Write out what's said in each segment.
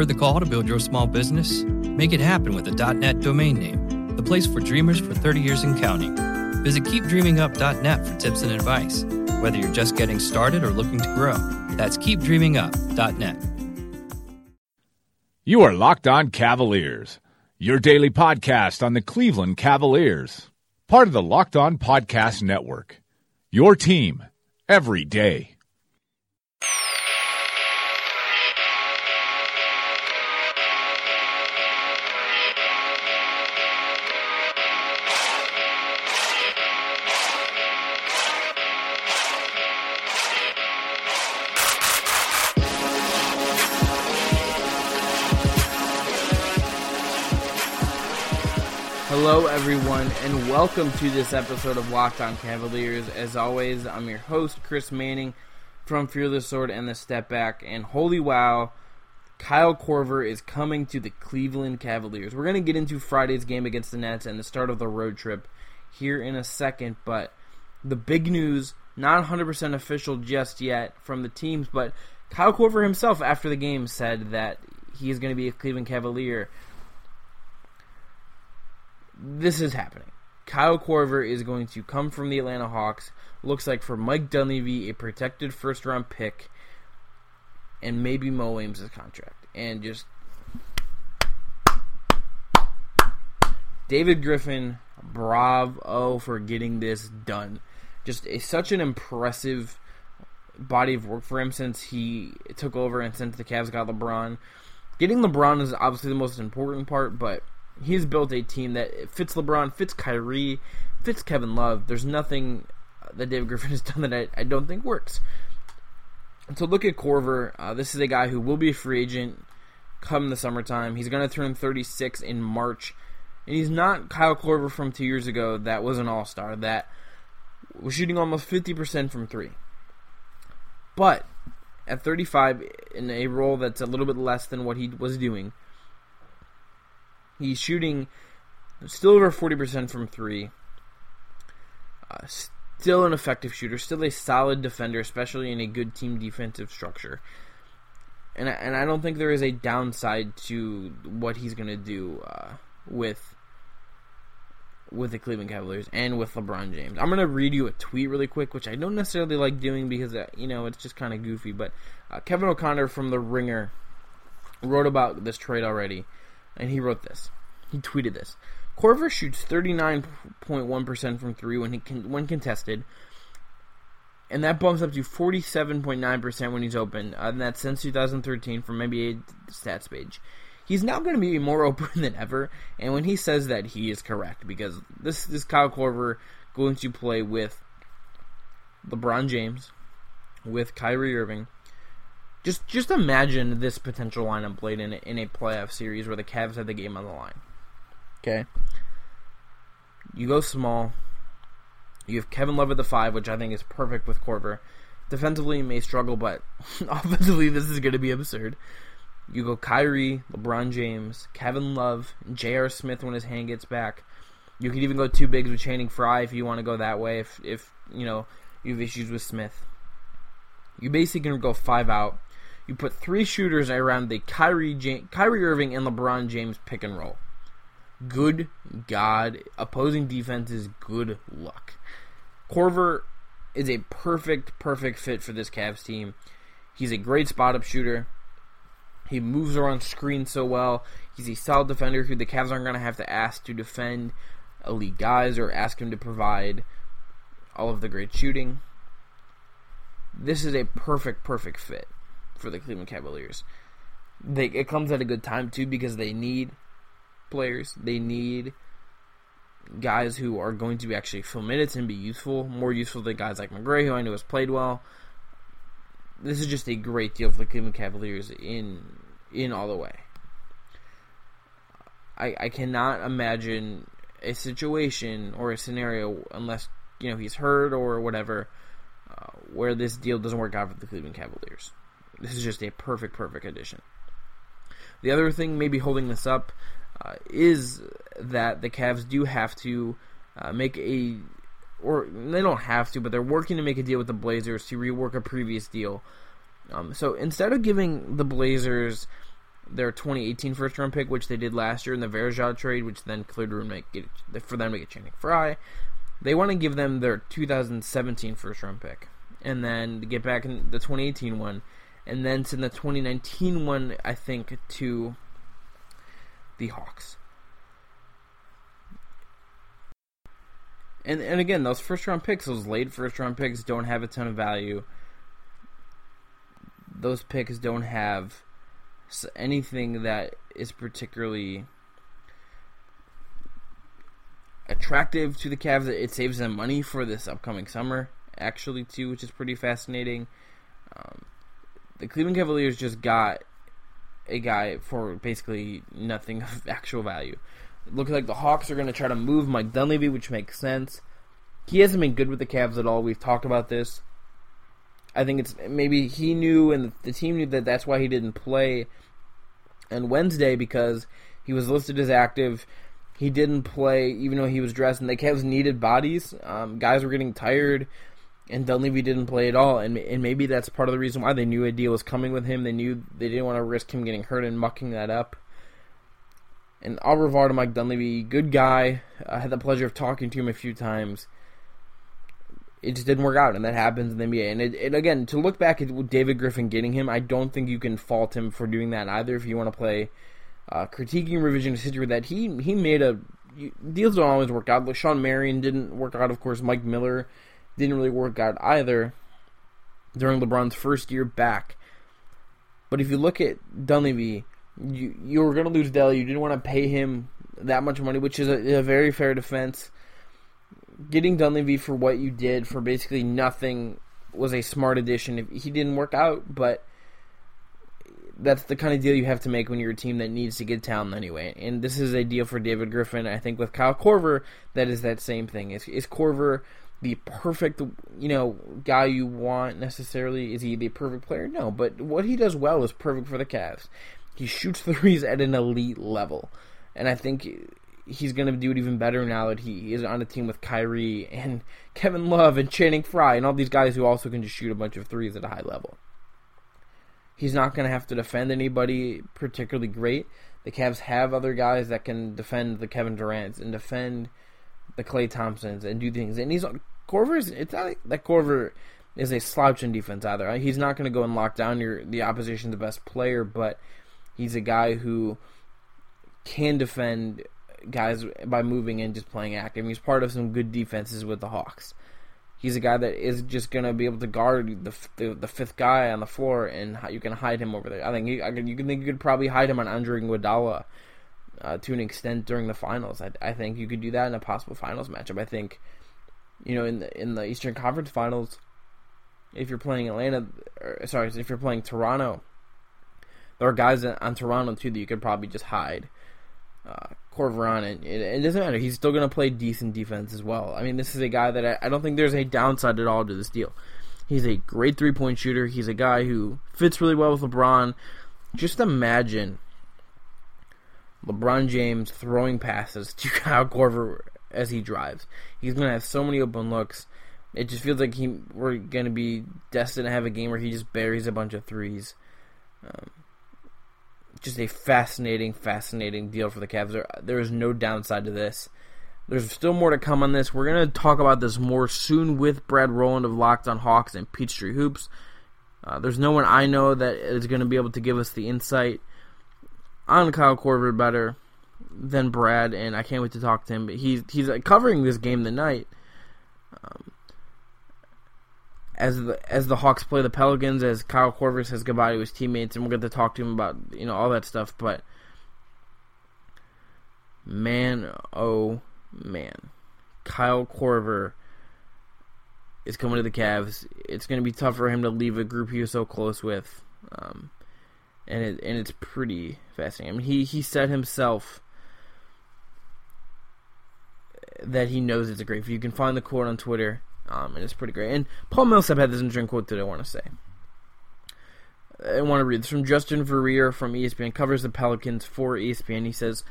Heard the call to build your small business? Make it happen with a .net domain name, the place for dreamers for 30 years and counting. Visit keepdreamingup.net for tips and advice, whether you're just getting started or looking to grow. That's keepdreamingup.net. You are Locked On Cavaliers, your daily podcast on the Cleveland Cavaliers, part of the Locked On Podcast Network. Your team every day. Hello, everyone, and welcome to this episode of Locked On Cavaliers. As always, I'm your host, Chris Manning from Fear the Sword and the Step Back. And holy wow, Kyle Korver is coming to the Cleveland Cavaliers. We're going to get into Friday's game against the Nets and the start of the road trip here in a second, but the big news, not 100% official just yet from the teams, but Kyle Korver himself after the game said that he is going to be a Cleveland Cavalier this is happening. Kyle Korver is going to come from the Atlanta Hawks. Looks like for Mike Dunleavy, a protected first round pick, and maybe Mo Williams' contract. And just David Griffin, bravo for getting this done. Just a, such an impressive body of work for him since he took over and since the Cavs got LeBron. Getting LeBron is obviously the most important part, but he's built a team that fits LeBron, fits Kyrie, fits Kevin Love. There's nothing that David Griffin has done that I, I don't think works. So look at Korver. Uh, this is a guy who will be a free agent come the summertime. He's going to turn 36 in March. And he's not Kyle Korver from two years ago that was an all star, that was shooting almost 50% from three. But at 35, in a role that's a little bit less than what he was doing, He's shooting still over 40% from three. Uh, still an effective shooter, still a solid defender, especially in a good team defensive structure. And I, and I don't think there is a downside to what he's going to do uh, with with the Cleveland Cavaliers and with LeBron James. I'm going to read you a tweet really quick, which I don't necessarily like doing because uh, you know it's just kind of goofy. But uh, Kevin O'Connor from the Ringer wrote about this trade already and he wrote this. He tweeted this. Korver shoots 39.1% from three when he when contested, and that bumps up to 47.9% when he's open. Uh, and that's since 2013 from NBA stats page. He's now going to be more open than ever, and when he says that, he is correct because this is Kyle Korver going to play with LeBron James, with Kyrie Irving, just just imagine this potential lineup played in a, in a playoff series where the Cavs had the game on the line. Okay, you go small. You have Kevin Love at the five, which I think is perfect with Korver. Defensively, he may struggle, but offensively, this is going to be absurd. You go Kyrie, LeBron James, Kevin Love, J.R. Smith when his hand gets back. You could even go two bigs with Channing Frye if you want to go that way. If if you know you have issues with Smith, you basically can go five out. You put three shooters around the Kyrie, James, Kyrie Irving and LeBron James pick and roll. Good God, opposing defense is good luck. Korver is a perfect, perfect fit for this Cavs team. He's a great spot up shooter. He moves around screen so well. He's a solid defender who the Cavs aren't going to have to ask to defend elite guys or ask him to provide all of the great shooting. This is a perfect, perfect fit for the Cleveland Cavaliers. They it comes at a good time too because they need players. They need guys who are going to be actually fill minutes and be useful, more useful than guys like McRae, who I know has played well. This is just a great deal for the Cleveland Cavaliers in in all the way. I I cannot imagine a situation or a scenario unless you know he's hurt or whatever uh, where this deal doesn't work out for the Cleveland Cavaliers. This is just a perfect, perfect addition. The other thing maybe holding this up uh, is that the Cavs do have to uh, make a, or they don't have to, but they're working to make a deal with the Blazers to rework a previous deal. Um, so instead of giving the Blazers their 2018 first round pick, which they did last year in the Varejao trade, which then cleared room make it, for them to get Channing Frye. They want to give them their 2017 first round pick, and then get back in the 2018 one, and then send the 2019 one, I think, to the Hawks. And and again, those first round picks, those late first round picks, don't have a ton of value. Those picks don't have anything that is particularly attractive to the Cavs. It saves them money for this upcoming summer, actually, too, which is pretty fascinating. Um, the Cleveland Cavaliers just got a guy for basically nothing of actual value. Looking like the Hawks are going to try to move Mike Dunleavy, which makes sense. He hasn't been good with the Cavs at all. We've talked about this. I think it's maybe he knew and the team knew that that's why he didn't play on Wednesday because he was listed as active. He didn't play even though he was dressed, and the Cavs needed bodies. Um, guys were getting tired, and Dunleavy didn't play at all. And and maybe that's part of the reason why they knew a deal was coming with him. They knew they didn't want to risk him getting hurt and mucking that up. And revoir to Mike Dunleavy, good guy. I had the pleasure of talking to him a few times it just didn't work out, and that happens in the NBA. And, it, and again, to look back at David Griffin getting him, I don't think you can fault him for doing that either. If you want to play uh, critiquing revisionist history, that he he made a deals don't always work out. Like Shawn Marion didn't work out, of course. Mike Miller didn't really work out either during LeBron's first year back. But if you look at Dunleavy, you you were going to lose Dell. You didn't want to pay him that much money, which is a, a very fair defense getting Dunleavy for what you did for basically nothing was a smart addition. If he didn't work out, but that's the kind of deal you have to make when you're a team that needs to get talent anyway. And this is a deal for David Griffin. I think with Kyle Korver, that is that same thing. Is, is Korver the perfect, you know, guy you want necessarily? Is he the perfect player? No, but what he does well is perfect for the Cavs. He shoots threes at an elite level. And I think he's going to do it even better now that he is on a team with Kyrie and Kevin Love and Channing Frye and all these guys who also can just shoot a bunch of threes at a high level. He's not going to have to defend anybody particularly great. The Cavs have other guys that can defend the Kevin Durant's and defend the Klay Thompsons and do things. And he's Korver's. It's not like that Korver is a slouch in defense either. He's not going to go and lock down your the opposition's best player, but he's a guy who can defend guys by moving and just playing active. He's part of some good defenses with the Hawks. He's a guy that is just going to be able to guard the, the, the fifth guy on the floor, and you can hide him over there. I think you, I, you can think you could probably hide him on Andre Iguodala uh, to an extent during the finals. I, I think you could do that in a possible finals matchup. I think, you know, in the in the Eastern Conference Finals, if you're playing Atlanta, or, sorry, if you're playing Toronto, there are guys on Toronto too that you could probably just hide uh, Corveron, it, it, doesn't matter. He's still going to play decent defense as well. I mean, this is a guy that I, I don't think there's a downside at all to this deal. He's a great three point shooter. He's a guy who fits really well with LeBron. Just imagine LeBron James throwing passes to Kyle Korver as he drives. He's going to have so many open looks. It just feels like he we're going to be destined to have a game where he just buries a bunch of threes. Um, just a fascinating, fascinating deal for the Cavs. There, there is no downside to this. There's still more to come on this. We're going to talk about this more soon with Brad Rowland of Locked on Hawks and Peachtree Hoops. Uh, there's no one I know that is going to be able to give us the insight on Kyle Korver better than Brad, and I can't wait to talk to him. But he's he's covering this game tonight. Um, as the as the Hawks play the Pelicans, as Kyle Korver says goodbye to his teammates, and we're going to talk to him about you know all that stuff. But man, oh man, Kyle Korver is coming to the Cavs. It's going to be tough for him to leave a group he was so close with, um, and it and it's pretty fascinating. I mean, he he said himself that he knows it's a great. If you can find the quote on Twitter um, and it's pretty great. And Paul Millsap had this interesting quote that I want to say. I want to read this from Justin Verrier from ESPN. Covers the Pelicans for ESPN. He says,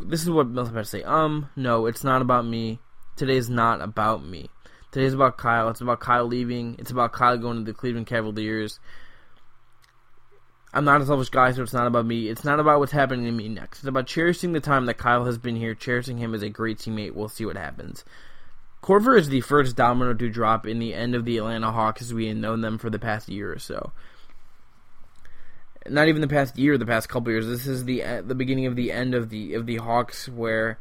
"This is what Millsap had to say. Um, no, it's not about me. Today is not about me. Today is about Kyle. It's about Kyle leaving. It's about Kyle going to the Cleveland Cavaliers. I'm not a selfish guy, so it's not about me. It's not about what's happening to me next. It's about cherishing the time that Kyle has been here, cherishing him as a great teammate. We'll see what happens. Korver is the first domino to drop in the end of the Atlanta Hawks as we have known them for the past year or so. Not even the past year, the past couple years. This is the the beginning of the end of the of the Hawks, where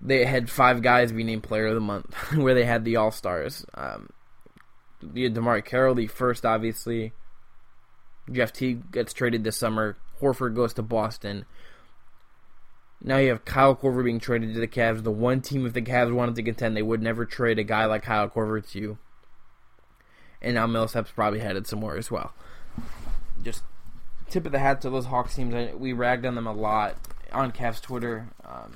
they had five guys be named Player of the Month, where they had the All Stars. Um, you had DeMarre Carroll, the first, obviously. Jeff Teague gets traded this summer. Horford goes to Boston. Now you have Kyle Korver being traded to the Cavs. The one team, if the Cavs wanted to contend, they would never trade a guy like Kyle Korver to you. And now Millsap's probably headed somewhere as well. Just tip of the hat to those Hawks teams. We ragged on them a lot on Cavs Twitter. Um,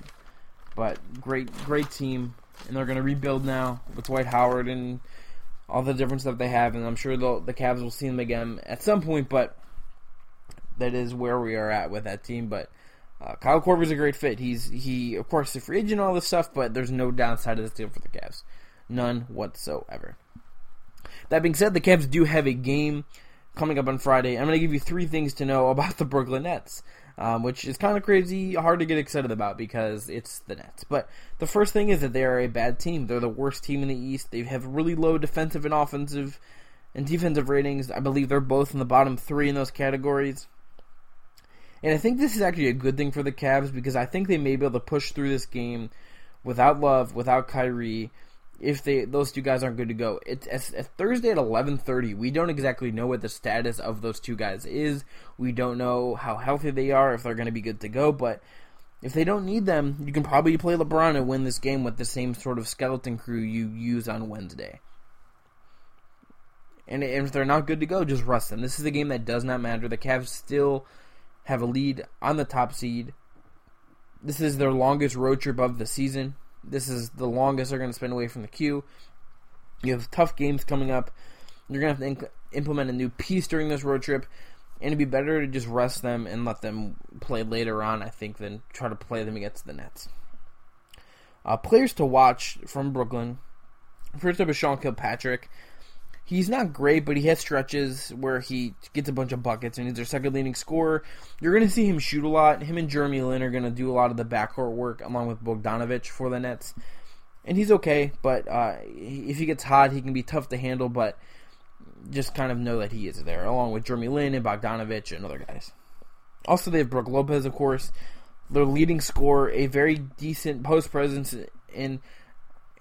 but great, great team. And they're going to rebuild now with Dwight Howard and all the different stuff they have. And I'm sure the Cavs will see them again at some point, but that is where we are at with that team. But uh, Kyle Korver's a great fit. He's he of course a free agent and all this stuff, but there's no downside to this deal for the Cavs, none whatsoever. That being said, the Cavs do have a game coming up on Friday. I'm going to give you three things to know about the Brooklyn Nets, um, which is kind of crazy, hard to get excited about because it's the Nets. But the first thing is that they are a bad team. They're the worst team in the East. They have really low defensive and offensive and defensive ratings. I believe they're both in the bottom three in those categories. And I think this is actually a good thing for the Cavs because I think they may be able to push through this game without Love, without Kyrie, if they those two guys aren't good to go. It's, it's, Thursday at eleven thirty. We don't exactly know what the status of those two guys is. We don't know how healthy they are, if they're going to be good to go. But if they don't need them, you can probably play LeBron and win this game with the same sort of skeleton crew you use on Wednesday. And if they're not good to go, just rest them. This is a game that does not matter. The Cavs still have a lead on the top seed. This is their longest road trip of the season. This is the longest they're going to spend away from the Q. You have tough games coming up. You're going to have to implement a new piece during this road trip, and it'd be better to just rest them and let them play later on, I think, than try to play them against the Nets. Uh, players to watch from Brooklyn. First up is Sean Kilpatrick he's not great, but he has stretches where he gets a bunch of buckets and he's their second leading scorer. You're going to see him shoot a lot. Him and Jeremy Lin are going to do a lot of the backcourt work along with Bogdanovich for the Nets. And he's okay, but uh, if he gets hot, he can be tough to handle, but just kind of know that he is there, along with Jeremy Lin and Bogdanovich and other guys. Also, they have Brook Lopez, of course, their leading scorer, a very decent post presence in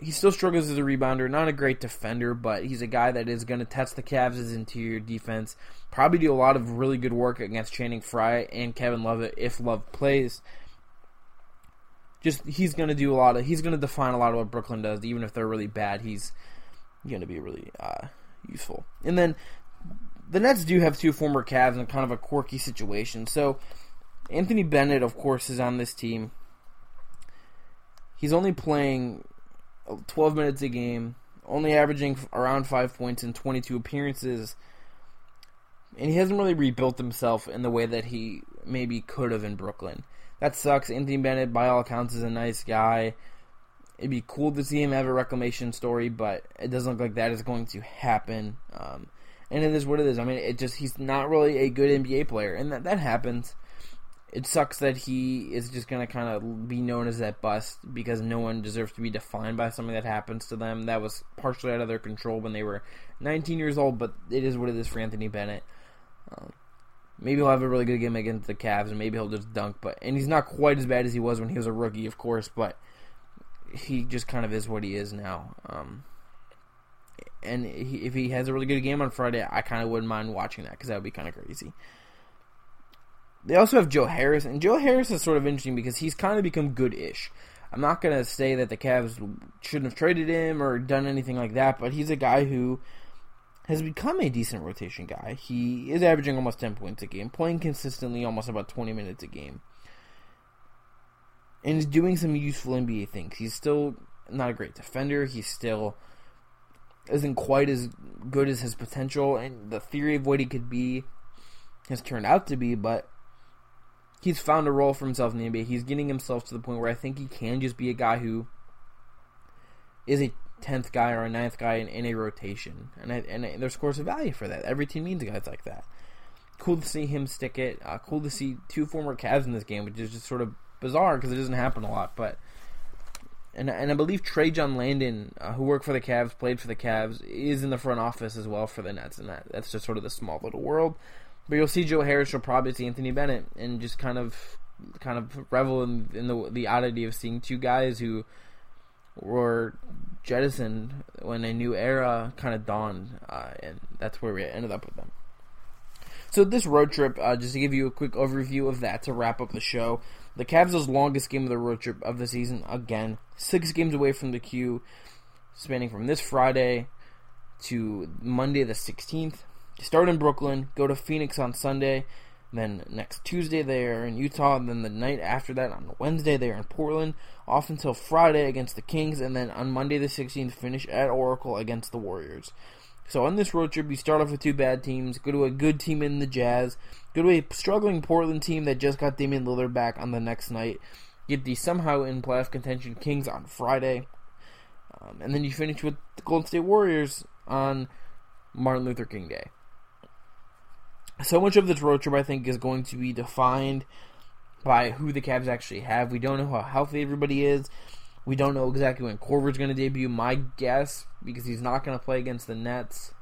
he still struggles as a rebounder. Not a great defender, but he's a guy that is going to test the Cavs' interior defense. Probably do a lot of really good work against Channing Frye and Kevin Love if Love plays. Just he's going to do a lot of. He's going to define a lot of what Brooklyn does, even if they're really bad. He's going to be really uh, useful. And then the Nets do have two former Cavs in kind of a quirky situation. So Anthony Bennett, of course, is on this team. He's only playing 12 minutes a game, only averaging around 5 points in 22 appearances. And he hasn't really rebuilt himself in the way that he maybe could have in Brooklyn. That sucks. Anthony Bennett, by all accounts, is a nice guy. It'd be cool to see him have a reclamation story, but it doesn't look like that is going to happen. Um, and it is what it is. I mean, it just he's not really a good NBA player, and that that happens it sucks that he is just going to kind of be known as that bust because no one deserves to be defined by something that happens to them. That was partially out of their control when they were 19 years old, but it is what it is for Anthony Bennett. Um, maybe he'll have a really good game against the Cavs, and maybe he'll just dunk. But and he's not quite as bad as he was when he was a rookie, of course. But he just kind of is what he is now. Um, and he, if he has a really good game on Friday, I kind of wouldn't mind watching that because that would be kind of crazy. They also have Joe Harris, and Joe Harris is sort of interesting because he's kind of become good-ish. I'm not gonna say that the Cavs shouldn't have traded him or done anything like that, but he's a guy who has become a decent rotation guy. He is averaging almost 10 points a game, playing consistently almost about 20 minutes a game, and is doing some useful NBA things. He's still not a great defender. He's still isn't quite as good as his potential and the theory of what he could be has turned out to be, but he's found a role for himself in the NBA. He's getting himself to the point where I think he can just be a guy who is a tenth guy or a ninth guy in, in a rotation, and I, and there's of course a value for that. Every team needs guys like that. cool to see him stick it. Uh, cool to see two former Cavs in this game, which is just sort of bizarre because it doesn't happen a lot. But and and I believe Trajan Langdon, uh, who worked for the Cavs, played for the Cavs, is in the front office as well for the Nets, and that that's just sort of the small little world. But you'll see Joe Harris, you'll probably see Anthony Bennett, and just kind of kind of revel in, in the the oddity of seeing two guys who were jettisoned when a new era kind of dawned, uh, and that's where we ended up with them. So this road trip, uh, just to give you a quick overview of that to wrap up the show, the Cavs' longest game of the road trip of the season again, six games away from the Q, spanning from this Friday to Monday the 16th. Start in Brooklyn, go to Phoenix on Sunday, then next Tuesday they are in Utah, and then the night after that on Wednesday they are in Portland, off until Friday against the Kings, and then on Monday the 16th finish at Oracle against the Warriors. So on this road trip, you start off with two bad teams, go to a good team in the Jazz, go to a struggling Portland team that just got Damian Lillard back on the next night, get the somehow in playoff contention Kings on Friday, um, and then you finish with the Golden State Warriors on Martin Luther King Day. So much of this road trip, I think, is going to be defined by who the Cavs actually have. We don't know how healthy everybody is. We don't know exactly when Korver's going to debut. My guess, because he's not going to play against the Nets,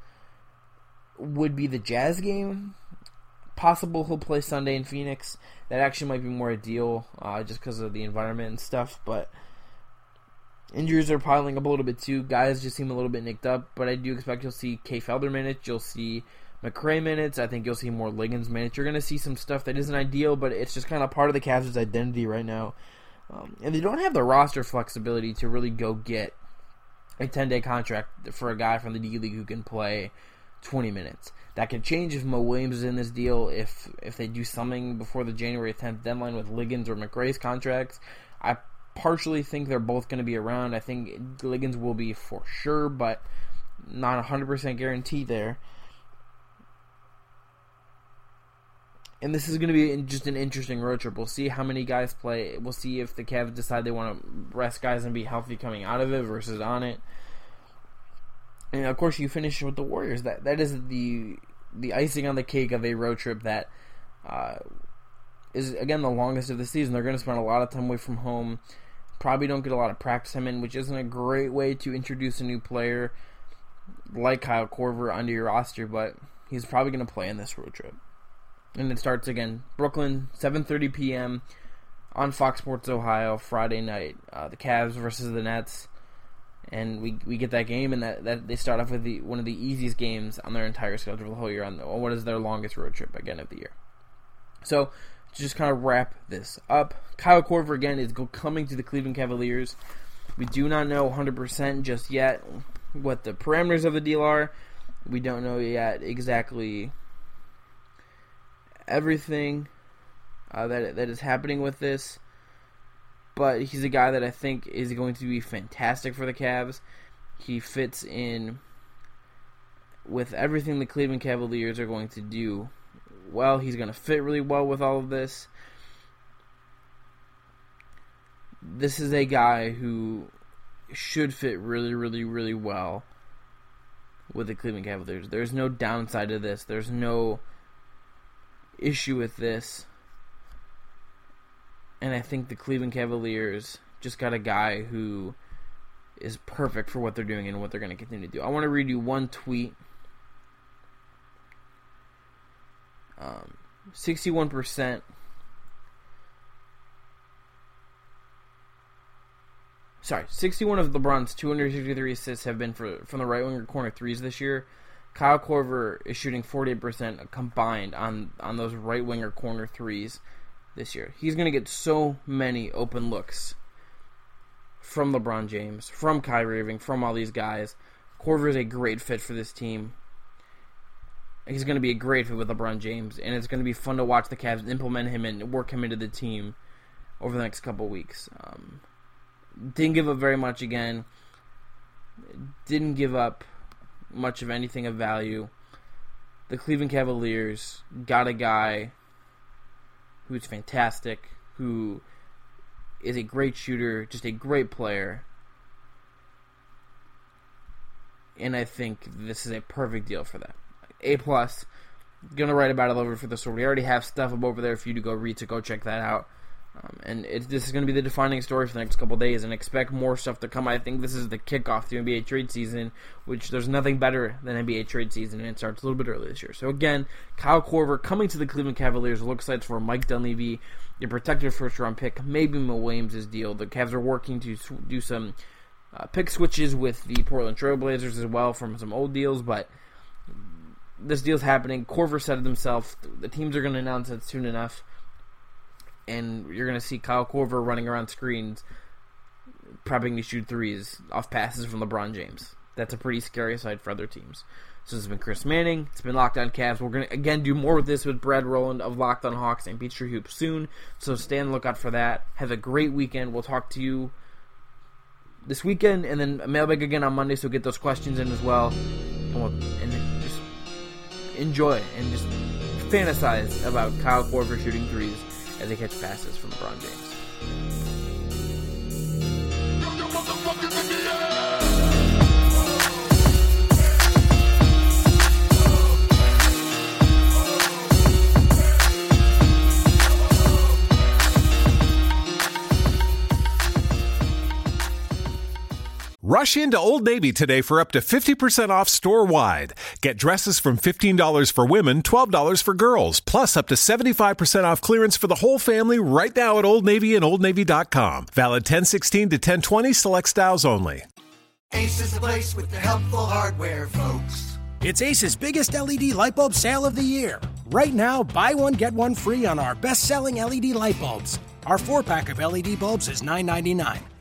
would be the Jazz game. Possible he'll play Sunday in Phoenix. That actually might be more ideal, uh, just because of the environment and stuff. But injuries are piling up a little bit too. Guys just seem a little bit nicked up. But I do expect you'll see Kay Felder minutes. You'll see McRae minutes. I think you'll see more Liggins minutes. You're going to see some stuff that isn't ideal, but it's just kind of part of the Cavs' identity right now. Um, and they don't have the roster flexibility to really go get a 10 day contract for a guy from the D League who can play 20 minutes. That could change if Mo Williams is in this deal, if if they do something before the January 10th deadline with Liggins or McRae's contracts. I partially think they're both going to be around. I think Liggins will be for sure, but not 100% guarantee there. And this is going to be just an interesting road trip. We'll see how many guys play. We'll see if the Cavs decide they want to rest guys and be healthy coming out of it versus on it. And of course, you finish with the Warriors. That that is the the icing on the cake of a road trip that uh, is again the longest of the season. They're going to spend a lot of time away from home. Probably don't get a lot of practice time in, which isn't a great way to introduce a new player like Kyle Korver onto your roster. But he's probably going to play in this road trip and it starts again. Brooklyn, 7:30 p.m. on Fox Sports Ohio Friday night. Uh, the Cavs versus the Nets, and we we get that game, and that, that they start off with the one of the easiest games on their entire schedule the whole year. On the, what is their longest road trip again of the year? So to just kind of wrap this up, Kyle Korver again is coming to the Cleveland Cavaliers. We do not know 100% just yet what the parameters of the deal are. We don't know yet exactly everything uh, that that is happening with this. But he's a guy that I think is going to be fantastic for the Cavs. He fits in with everything the Cleveland Cavaliers are going to do. Well, he's going to fit really well with all of this. This is a guy who should fit really, really, really well with the Cleveland Cavaliers. There's no downside to this. There's no issue with this. And I think the Cleveland Cavaliers just got a guy who is perfect for what they're doing and what they're going to continue to do. I want to read you one tweet. Um, 61%. Sorry, 61 of LeBron's 263 assists have been for, from the right winger corner threes this year. Kyle Korver is shooting 48% combined on, on those right winger corner threes this year. He's going to get so many open looks from LeBron James, from Kyrie Irving, from all these guys. Korver is a great fit for this team. He's going to be a great fit with LeBron James, and it's going to be fun to watch the Cavs implement him and work him into the team over the next couple weeks. Um, didn't give up very much again. Didn't give up much of anything of value. The Cleveland Cavaliers got a guy who's fantastic, who is a great shooter, just a great player. And I think this is a perfect deal for them. A plus. gonna write about it over for the store. We already have stuff up over there for you to go read, so go check that out. Um, and it, this is going to be the defining story for the next couple days, and expect more stuff to come. I think this is the kickoff to NBA trade season, which there's nothing better than NBA trade season, and it starts a little bit early this year. So again, Kyle Korver coming to the Cleveland Cavaliers. Looks like for Mike Dunleavy, your protected first round pick, maybe Mo Williams' deal. The Cavs are working to do some uh, pick switches with the Portland Trailblazers as well from some old deals, but this deal's happening. Korver said it himself. The teams are going to announce it soon enough and you're going to see Kyle Korver running around screens, prepping to shoot threes off passes from LeBron James. That's a pretty scary sight for other teams. So this has been Chris Manning. It's been Locked On Cavs. We're going to, again, do more with this with Brad Rowland of Locked On Hawks and Peachtree Hoop soon. So stay on the lookout for that. Have a great weekend. We'll talk to you this weekend and then mailbag again on Monday, so get those questions in as well. And just enjoy and just fantasize about Kyle Korver shooting threes as they catch passes from LeBron James. Rush into Old Navy today for up to 50% off store wide. Get dresses from $15 for women, $12 for girls, plus up to 75% off clearance for the whole family right now at Old Navy and Old OldNavy.com. Valid 1016 to 1020 select styles only. Ace is the place with the helpful hardware, folks. It's Ace's biggest LED light bulb sale of the year. Right now, buy one, get one free on our best selling LED light bulbs. Our four pack of LED bulbs is $9.99